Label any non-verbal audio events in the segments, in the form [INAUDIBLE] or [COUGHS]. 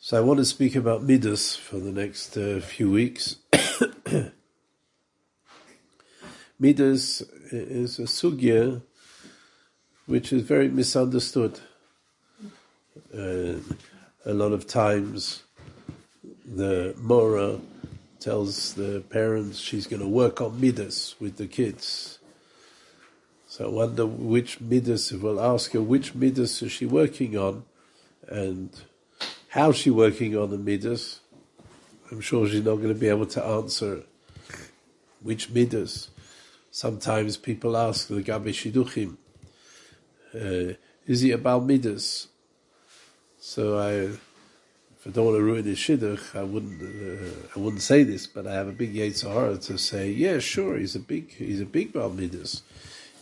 So I want to speak about midas for the next uh, few weeks. [COUGHS] midas is a sugya which is very misunderstood. Uh, a lot of times, the mora tells the parents she's going to work on midas with the kids. So I wonder which midas, we'll ask her which midas is she working on, and How's she working on the midas? I'm sure she's not going to be able to answer which midas. Sometimes people ask the Gabi Shiduchim, uh, is he about midas? So I, if I don't want to ruin his shidduch, I wouldn't, uh, I wouldn't say this, but I have a big Yetzirah to say, yeah, sure, he's a big, he's a big about midas.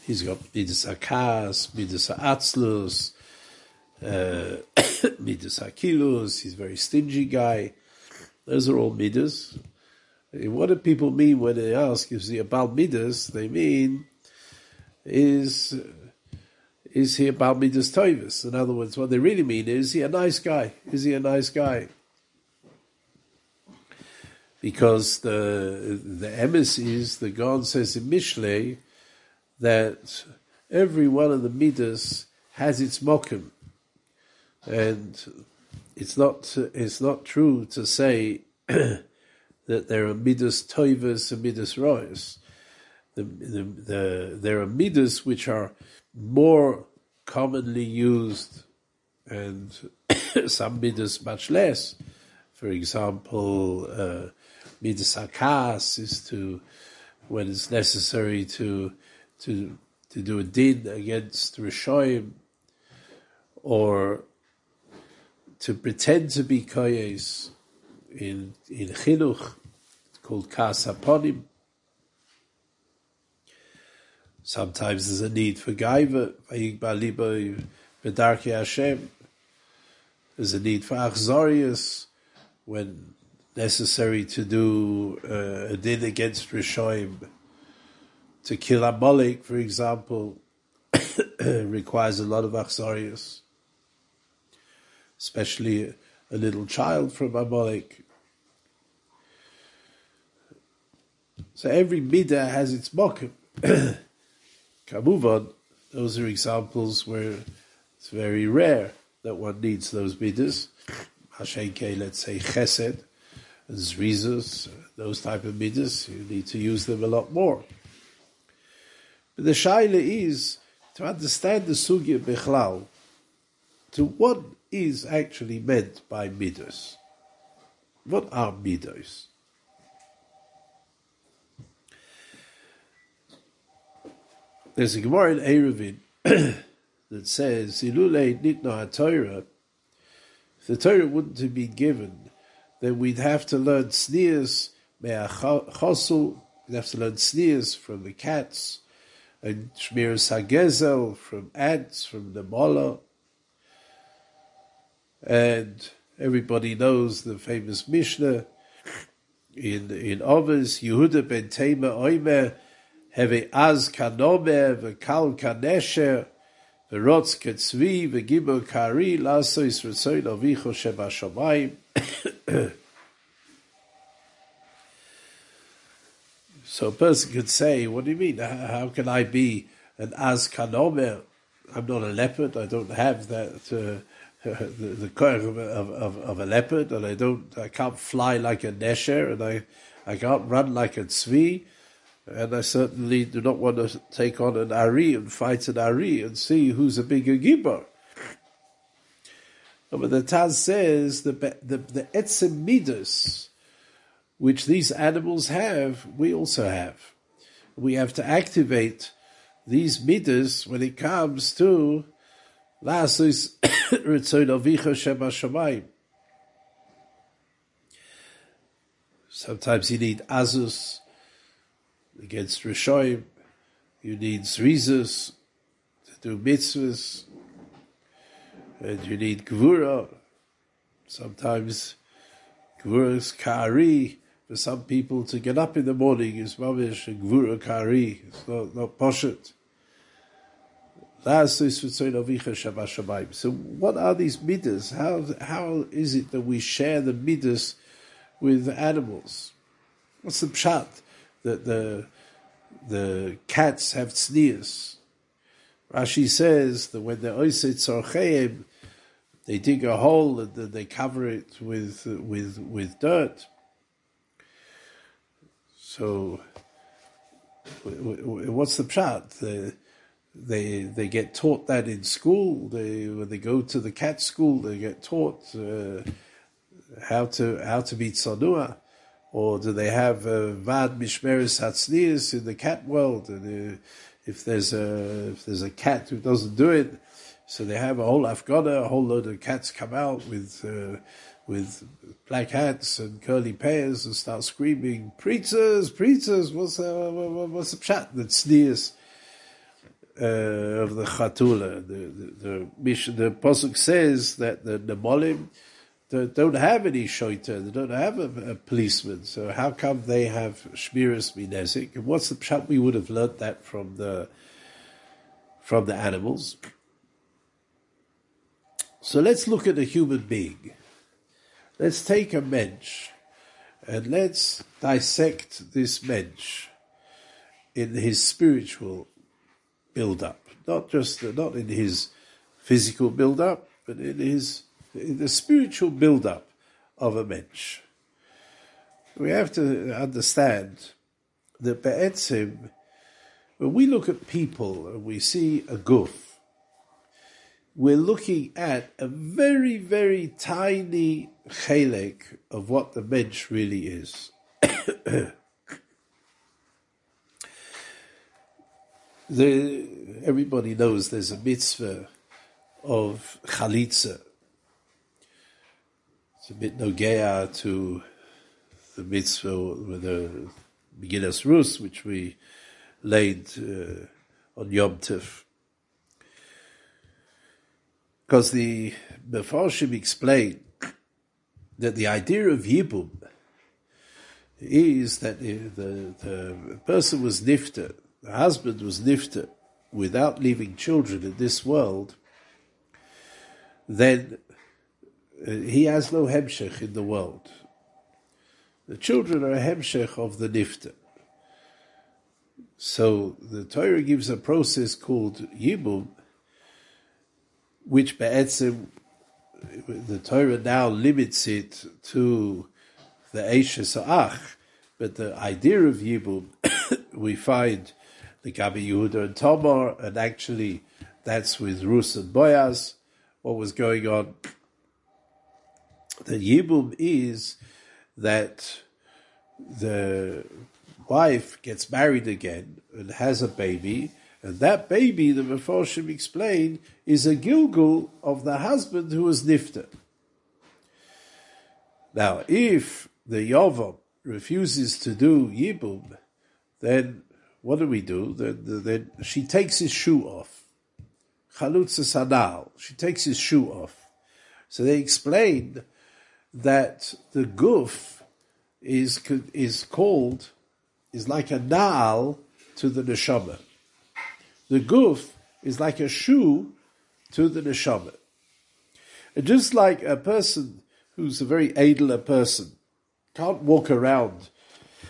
He's got midas akas, midas atzlus, uh, [COUGHS] midas hakilos, he's a very stingy guy. Those are all midas. What do people mean when they ask, is he about midas? They mean, is is he about midas toivus? In other words, what they really mean is, is he a nice guy? Is he a nice guy? Because the the emes is the God says in Mishlei that every one of the midas has its mokum. And it's not it's not true to say [CLEARS THROAT] that there are midas toivas and midas rois. The, the, the, there are midas which are more commonly used and [CLEARS THROAT] some midas much less. For example, uh, midas akas is to when it's necessary to to to do a din against rishoyim, or to pretend to be koyes in in chinuch called kasaponim. Sometimes there's a need for gaiva. There's a need for achzorius when necessary to do uh, a din against Rishoim. To kill a Amalek, for example, [COUGHS] requires a lot of achzorius especially a little child from Amalek. So every midah has its mokum. [COUGHS] Kamuvan, those are examples where it's very rare that one needs those midas. Hashenke, let's say chesed, zrizus, those type of midas, you need to use them a lot more. But the shaila is to understand the sugya bechlal, to what is actually meant by midos. What are midos? There's a Gemara in Eruvin [COUGHS] that says, "Ilule nitna Torah." If the Torah wouldn't have been given, then we'd have to learn tznius me'achosul. We'd have to learn tznius from the cats and shmir sagezel from ants, from the mola, and everybody knows the famous Mishnah in in Ovis Yehuda ben Tema Oimer Heve Az Kanome V'Kal Kanesher V'Rotz Ketzvi V'Gibor Kari Lasois Ritzoy Lovicho Sheba Shomayim [COUGHS] So a person could say, what do you mean? How can I be an Az Kanomer? I'm not a leopard. I don't have that uh, the, the of, of, of, a leopard, and I don't, I can't fly like a nesher, and I, I can't run like a tzvi, and I certainly do not want to take on an ari and fight an ari and see who's a bigger gibor. But the Taz says the the the midas, which these animals have, we also have. We have to activate these midas when it comes to [COUGHS] Ritzoid Avicha. Sometimes you need Azus against Rishoim. You need Zrizus to do mitzvahs. And you need Gvura. Sometimes Gvura is Kari. For some people to get up in the morning is Mamish and Gvura Kari. It's not, not Poshet. So what are these midas? How how is it that we share the midas with animals? What's the pshat? That the the cats have tznius. Rashi says that when the oiset they dig a hole and then they cover it with with with dirt. So, what's the pshat? The, they they get taught that in school. They when they go to the cat school, they get taught uh, how to how to be tzanua, or do they have vad mishmeres hatznius in the cat world? And uh, if there's a if there's a cat who doesn't do it, so they have a whole afghana, a whole load of cats come out with. Uh, with black hats and curly pears and start screaming, preachers, preachers, what's, uh, what's the pshat? That tznius uh, of the Chatula. The the the, the says that the Nemolim don't have any shoiter, they don't have a, a, policeman. So how come they have shmiras minezik? And what's the pshat? We would have learnt that from the from the animals. So let's look at a human being. Let's take a mensch and let's dissect this mensch in his spiritual build up, not just not in his physical build up, but in his in the spiritual build up of a mensch. We have to understand that Be'etzim, when we look at people and we see a goof, we're looking at a very, very tiny chelek of what the mensch really is. [COUGHS] the, everybody knows there's a mitzvah of chalitza. It's a bit nogea to the mitzvah with the beginner's rus, which we laid uh, on Yom Tif. Because the Mefarshim explained that the idea of Yibum is that the, the, the person was nifter, the husband was nifter without leaving children in this world, then uh, he has no hemshech in the world. The children are a hemshech of the nifter. So the Torah gives a process called yibum, which be'etzim, the Torah now limits it to the Eishes Ach, but the idea of yibum [COUGHS] we find the Gabi Yehuda and Tamar, and actually that's with Rus and Boaz, what was going on. The Yibum is that the wife gets married again and has a baby, and that baby, the Mefarshim explain, is a Gilgul of the husband who was Nifta. Now, if the Yovam refuses to do Yibum, then what do we do? Then, then she takes his shoe off. Chalutza sanal. She takes his shoe off. So they explained that the goof is is called is like a naal to the neshama. The goof is like a shoe to the neshama. And just like a person who's a very edler person can't walk around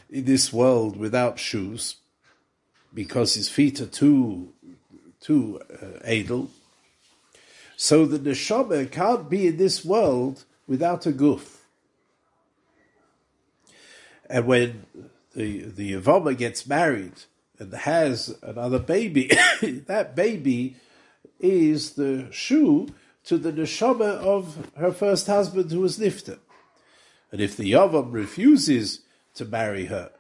in this world without shoes, because his feet are too too uh, idle. So the neshama can't be in this world without a guf. And when the the Yavama gets married and has another baby, [COUGHS] that baby is the shoe to the neshama of her first husband who was nifta. And if the Yavam refuses to marry her,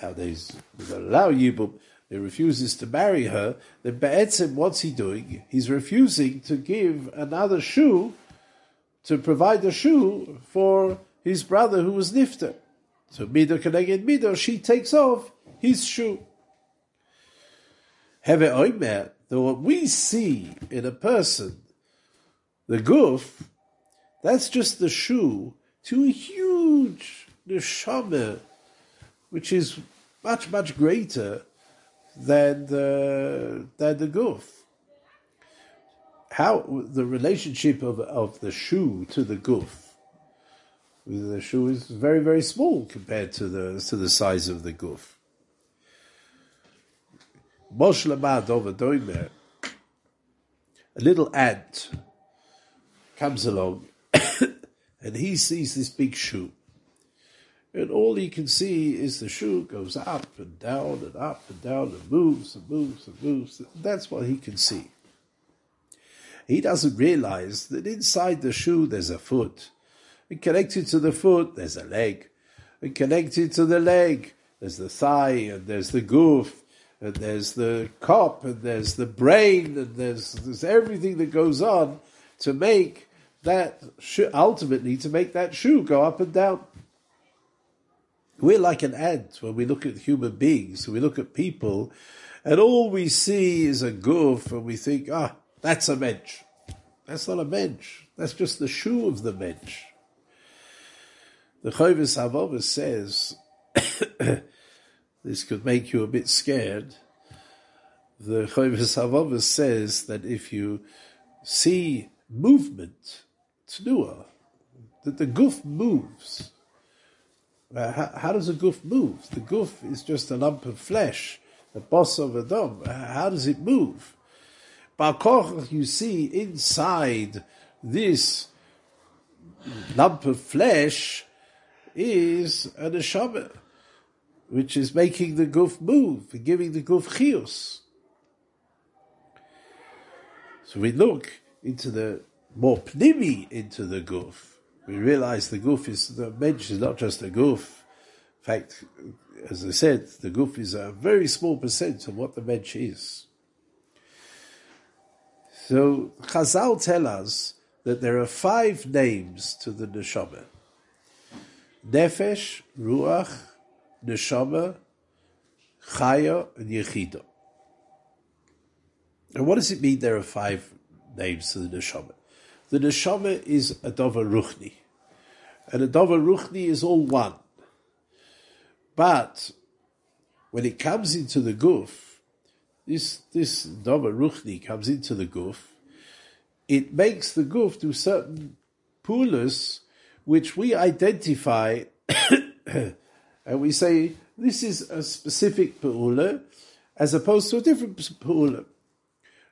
nowadays don't allow Yibum, he refuses to marry her, then Be'etzim, what's he doing? He's refusing to give another shoe, to provide a shoe for his brother who was Nifter. So Mido Keneged Mido, she takes off his shoe. Heve Oimer, that what we see in a person, the goof, that's just the shoe to a huge neshama, which is much, much greater than the than the goof. how the relationship of, of the shoe to the goof. The shoe is very, very small compared to the to the size of the goof. A little ant comes along [COUGHS] and he sees this big shoe. And all he can see is the shoe goes up and down and up and down and moves and moves and moves. That's what he can see. He doesn't realize that inside the shoe there's a foot. And connected to the foot there's a leg. And connected to the leg there's the thigh and there's the goof and there's the cop and there's the brain and there's, there's everything that goes on to make that ultimately to make that shoe go up and down. We're like an ant when we look at human beings, we look at people, and all we see is a goof, and we think, ah, that's a mensch. That's not a mensch. That's just the shoe of the mensch. The Chovos HaLevavos says, [COUGHS] this could make you a bit scared. The Chovos HaLevavos says that if you see movement, tnua, that the goof moves, uh, how, how, does a goof move? The goof is just a lump of flesh, the boss of a dom. How does it move? Balkoch, you see inside this lump of flesh is a neshama, which is making the goof move, and giving the goof chios. So we look into the more pnimi into the goof we realize the goof is the mensch is not just a goof. In fact, as I said, the goof is a very small percent of what the mensch is. So Chazal tell us that there are five names to the neshama: nefesh, ruach, neshama, chaya, and yechida. And what does it mean? There are five names to the neshama. The neshama is a davar ruchni, and a davar ruchni is all one. But when it comes into the goof, this this davar ruchni comes into the goof, it makes the goof do certain pulas which we identify, [COUGHS] and we say this is a specific pula as opposed to a different pula.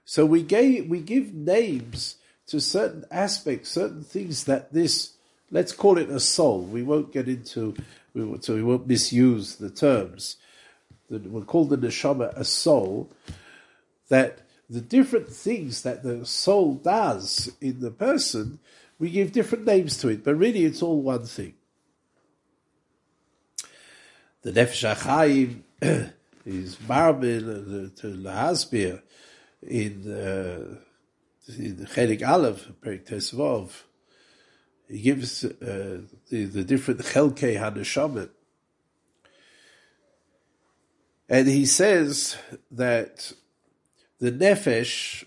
So we gave we give names to certain aspects, certain things that this, let's call it a soul. We won't get into, we won't, so we won't misuse the terms. We'll call the neshama a soul. That the different things that the soul does in the person, we give different names to it, but really it's all one thing. The nefesh [CLEARS THROAT] is marbil to lahasbir in. Uh, Chelik Aleph, Perik Tesvav, he gives uh, the, the different Chelkei Hanashamet. And he says that the Nefesh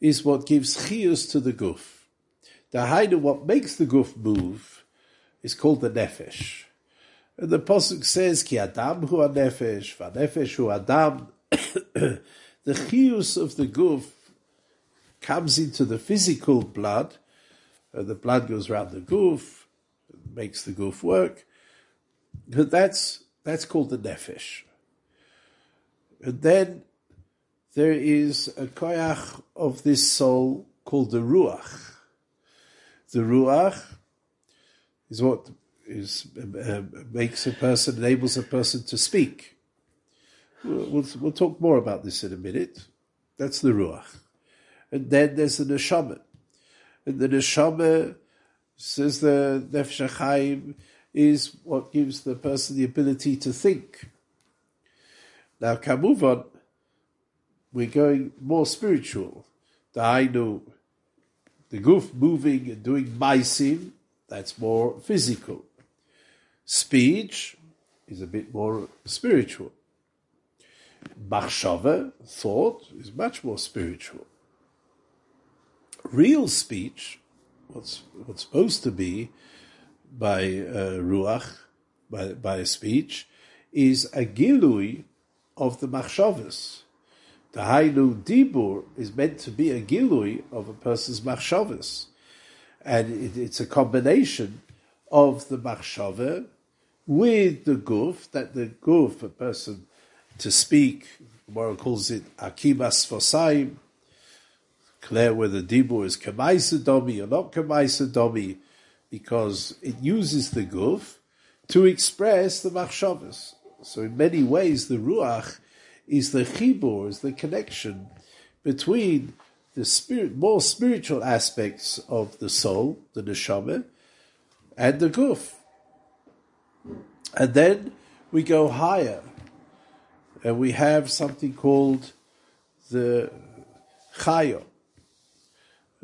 is what gives chius to the guf. The Hainu, what makes the guf move, is called the Nefesh. And the Pasuk says, Ki Adam hu nefesh, va nefesh hu Adam. [COUGHS] the chius of the guf comes into the physical blood, uh, the blood goes around the goof, makes the goof work. But that's that's called the nefesh. And then there is a koyach of this soul called the ruach. The ruach is what is uh, makes a person enables a person to speak. We'll, we'll, we'll talk more about this in a minute. That's the ruach. And then there's the neshama. And the neshama, says the Nefesh HaChaim, is what gives the person the ability to think. Now, Kamuvon, we're going more spiritual. The Ainu, the goof moving and doing maisim, that's more physical. Speech is a bit more spiritual. Machshava, thought, is much more spiritual real speech, what's what's supposed to be by uh, ruach, by by a speech, is a gilui of the machshavas. The Hainu Dibur is meant to be a gilui of a person's machshavas. And it, it's a combination of the machshava with the guf, that the guf, a person to speak, Gemara calls it akimas fosaim, clear whether dibur is kamaisa domi or not kamaisa domi, because it uses the guf to express the machshavas. So in many ways, the ruach is the chibur, is the connection between the spirit, more spiritual aspects of the soul, the neshama, and the guf. And then we go higher, and we have something called the chaya.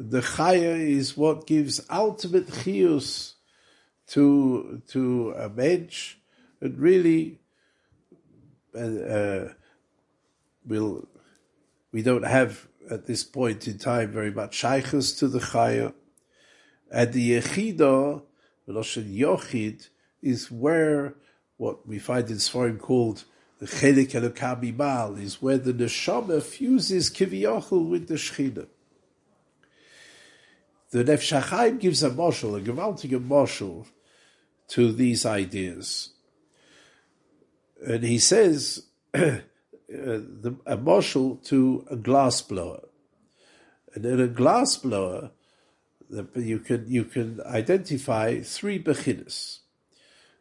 The chaya is what gives ultimate chiyus to to a mensch, It really, uh, uh, we'll, we don't have at this point in time very much shaykhs to the chaya, and the yechida, Loshen Yochid, is where what we find in Sfarim called the Chelik Elokabi Mal, is where the neshama fuses Kiviyachol with the Shechina. The Nefesh gives a moshel, a gewaltige moshel, to these ideas. And he says, [CLEARS THROAT] uh, a moshel to a glass blower. And in a glass blower, you can you can identify three bechinas.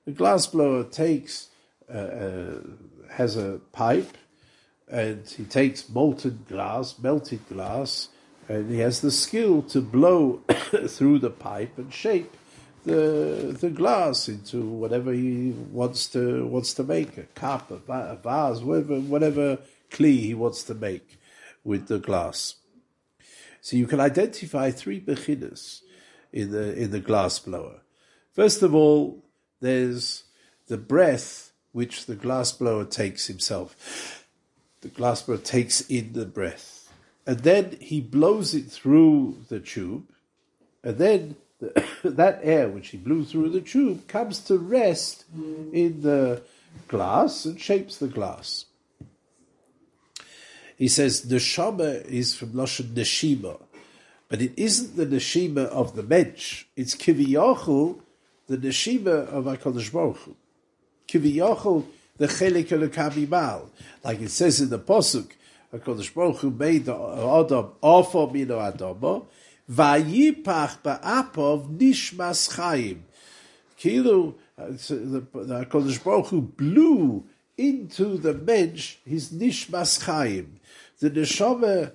The glassblower takes uh, uh, has a pipe, and he takes molten glass, melted glass, and he has the skill to blow [COUGHS] through the pipe and shape the the glass into whatever he wants to wants to make a cup, a, a vase, whatever whatever kli he wants to make with the glass. So you can identify three bechinas in the in the glass blower. First of all, there's the breath which the glass blower takes himself. The glass blower takes in the breath, and then he blows it through the tube, and then the, [COUGHS] that air which he blew through the tube comes to rest in the glass and shapes the glass. He says neshama is from lashon neshima, but it isn't the neshima of the mensch. It's kiviyachol, the neshima of Hakadosh Baruch Hu. Kiviyachol, the chelik mal, like it says in the pasuk. Hakadosh Baruch Hu made the Adam offer mino adamo, vayipach ba'apov nishmas chayim. Kilu, uh, Hakadosh Baruch Hu blew into the mensch his nishmas chayim the neshama,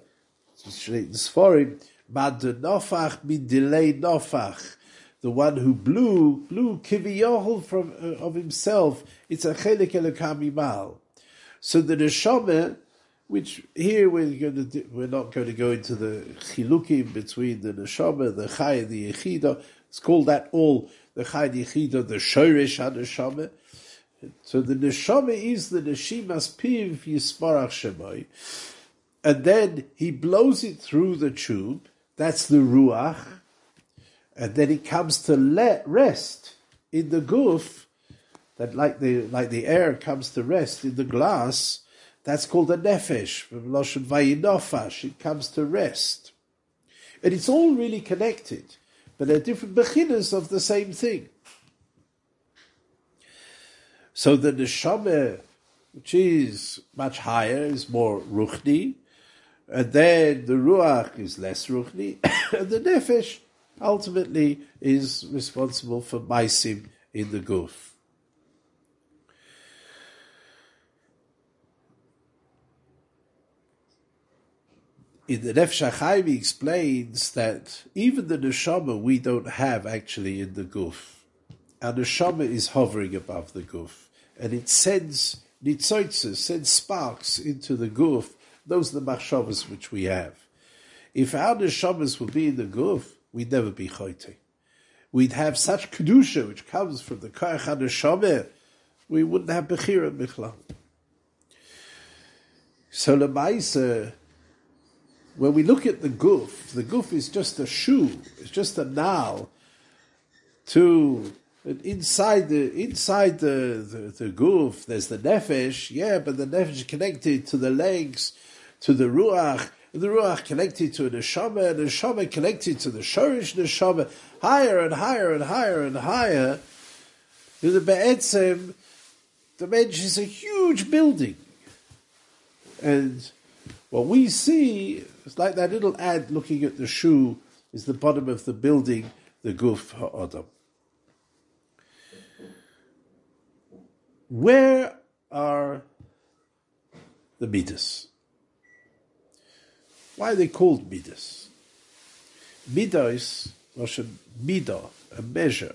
Sforim, mad nofach min delay nofach, the one who blew, blew kiviyohol from uh, of himself. It's a chelik elokami mal. So the neshama, which here we're going to do, we're not going to go into the chilukim between the neshama, the chay, and the yechida. It's called that all the chay, the yechida, the shorish neshama. So the neshama is the neshimas piv yismarach shemai and then he blows it through the tube. That's the ruach, and then it comes to let rest in the guf. That like the like the air comes to rest in the glass. That's called a nefesh lashon vayinofash. It comes to rest, and it's all really connected, but they're different beginners of the same thing. So the neshama, which is much higher, is more ruchni, and then the ruach is less ruchni, [COUGHS] and the nefesh ultimately is responsible for maisim in the guf. In the Nefesh HaChaim, he explains that even the neshama we don't have actually in the guf. Our neshama is hovering above the guf, and it sends nitzoitzes, sends sparks into the guf those are the machshavas which we have. If our neshamas would be in the guf, we'd never be choite. We'd have such kedusha which comes from the koach haneshama, we wouldn't have bechira bichlal. So lemaisa, when we look at the goof, the goof is just a shoe, it's just a nail to inside the inside the, the, the there's the nefesh, yeah, but the nefesh connected to the legs, to the ruach, the ruach connected to the neshama, and the neshama connected to the shorish neshama, higher and higher and higher and higher. The be'etzem, the mensch is a huge building, and what we see is like that little ad looking at the shoe is the bottom of the building, the guf ha'adam. Where are the midas? Why are they called midas? Midas, Russian midah, a measure.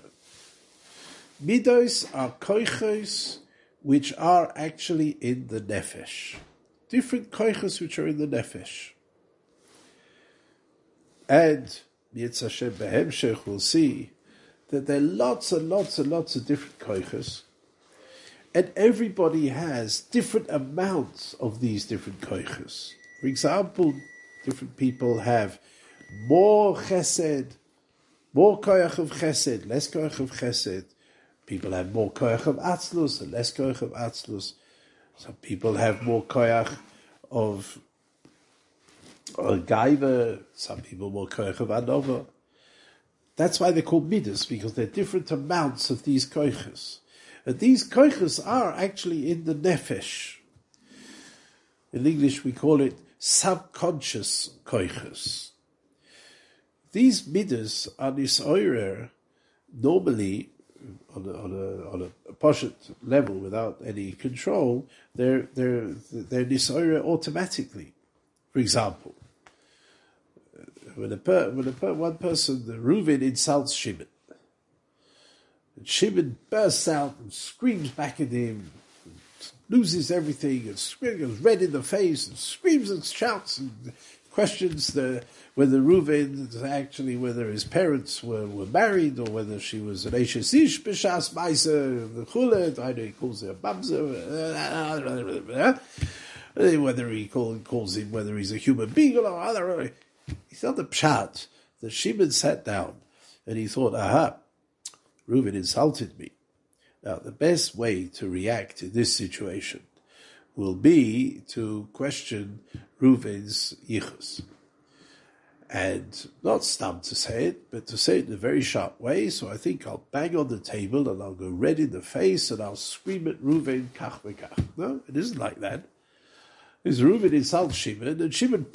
Midas are koiches which are actually in the nefesh. Different koiches which are in the nefesh. And Hashem Behemshech will see that there are lots and lots and lots of different koiches, and everybody has different amounts of these different koiches. For example, different people have more chesed, more koyach of chesed, less koyach of chesed. People have more koyach of atzlus and less koyach of atzlus. Some people have more koyach of or gaiva, some people more koich of anova. That's why they're called midas, because they're different amounts of these koiches. And these koiches are actually in the nefesh. In English we call it subconscious koiches. These midas are nisoirer normally on a, on a, on a poshet level without any control, they're, they're, they're nisoirer automatically. For example, when a, per, when a per, one person, the Reuven insults Shimon, and Shimon bursts out and screams back at him, loses everything, and screams, red in the face, and screams and shouts and questions the whether Reuven actually whether his parents were, were married or whether she was an Ish B'Shas Maisa the Chulet. I know he calls her a Bamza. Eh, whether he call, calls him whether he's a human being or other. He thought the pshat that Shimon sat down and he thought, aha, Reuven insulted me. Now, the best way to react in this situation will be to question Reuven's yichus. And not stum to say it, but to say it in a very sharp way. So I think I'll bang on the table and I'll go red in the face and I'll scream at Reuven kach v'kach. No, it isn't like that. Because Reuven insults Shimon and Shimon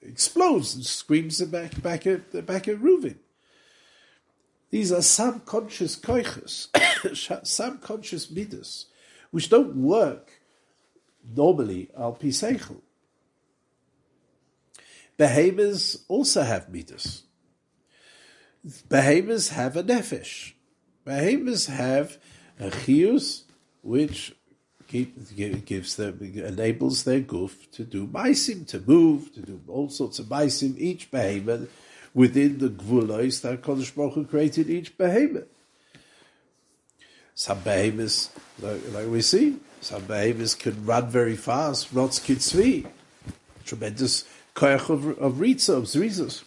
explodes and screams back, back at back at Reuven. These are subconscious koiches, [COUGHS] subconscious midas, which don't work normally al piseichel. Behemoths also have midas. Behemoths have a nefesh. Behemoths have a chius, which keep, gives them, enables their goof to do maisim, to move, to do all sorts of maisim, each behemoth within the gvulos that Kodesh Baruch Hu created each behemoth. Some behemoths, like, like, we see, some behemoths can run very fast, rots kitzvi, tremendous koyach of, of ritza, of zrizos.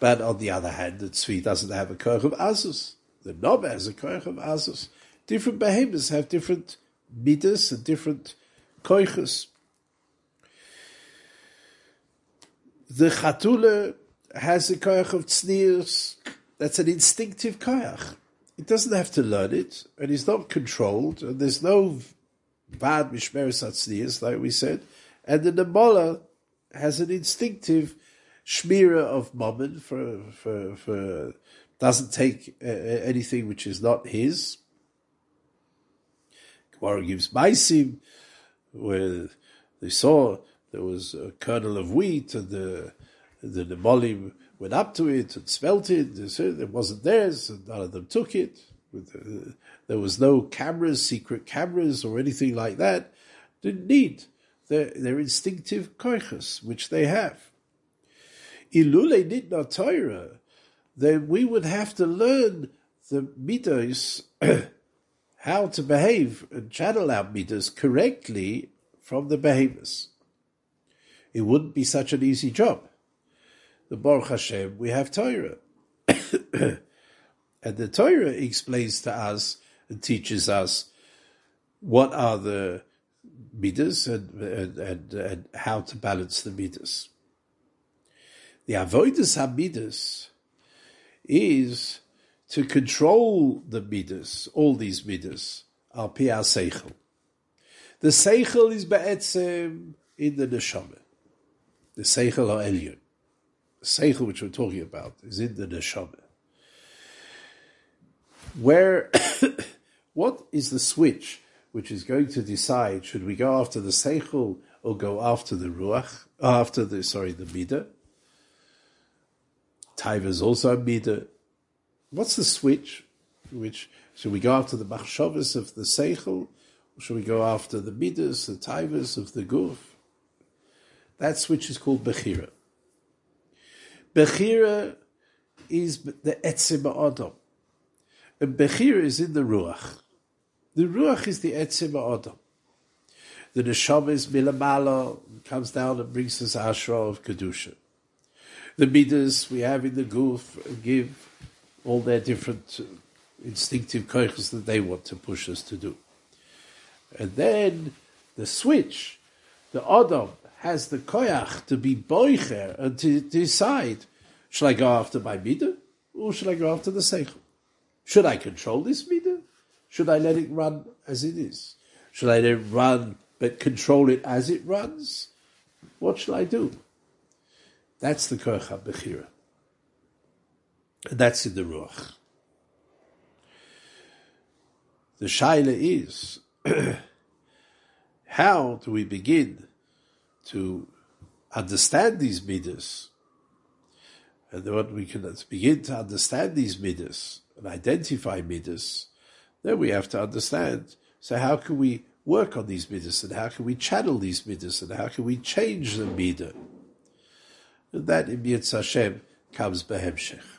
But on the other hand, the tzvi doesn't have a koyach of azus. The knob has a koyach of azus different behemoths have different midas and different koiches. The chatula has a koich of tznius. That's an instinctive koich. It doesn't have to learn it, and it's not controlled, and there's no bad mishmeres tznius, like we said. And the nemola has an instinctive shmira of mammon for, for, for, doesn't take uh, anything which is not his. Gemara gives Maisim, where they saw there was a kernel of wheat and the the Nemolim went up to it and smelt it. They said it wasn't theirs, and none of them took it. There was no cameras, secret cameras, or anything like that. Didn't need their, their instinctive koiches, which they have. Ilule did not Torah, then we would have to learn the mitos [CLEARS THROAT] how to behave and channel our midas correctly from the behaviors. It wouldn't be such an easy job. The Baruch Hashem, we have Torah. [COUGHS] and the Torah explains to us and teaches us what are the midas and, and, and, and, how to balance the midas. The avoidance midas is to control the midas, all these midas, al pi seichel. The seichel is be'etzem in the neshama. The seichel or elyon. The seichel which we're talking about is in the neshama. Where, [COUGHS] what is the switch which is going to decide should we go after the seichel or go after the ruach, after the sorry the midah? Taiva is also a midah. What's the switch? Which should we go after the machshavas of the seichel, or should we go after the midas, the taivas of the guf? That switch is called bechira. Bechira is the etzim adam. And bechira is in the ruach. The ruach is the etzim adam. The neshama is milamala, comes down and brings us ashra of kedusha. The midas we have in the guf give all their different uh, instinctive koiches that they want to push us to do. And then the switch, the Adam has the koyach to be boicher and to decide, should I go after my midah or should I go after the seichel? Should I control this midah? Should I let it run as it is? Should I let it run but control it as it runs? What should I do? That's the koyach bechira. And that's in the ruach. The shaila is, [CLEARS THROAT] how do we begin to understand these midas? And what we can begin to understand these midas and identify midas, then we have to understand, so how can we work on these midas and how can we channel these midas and how can we change the midah? And that in Yitz Hashem comes Behemshech.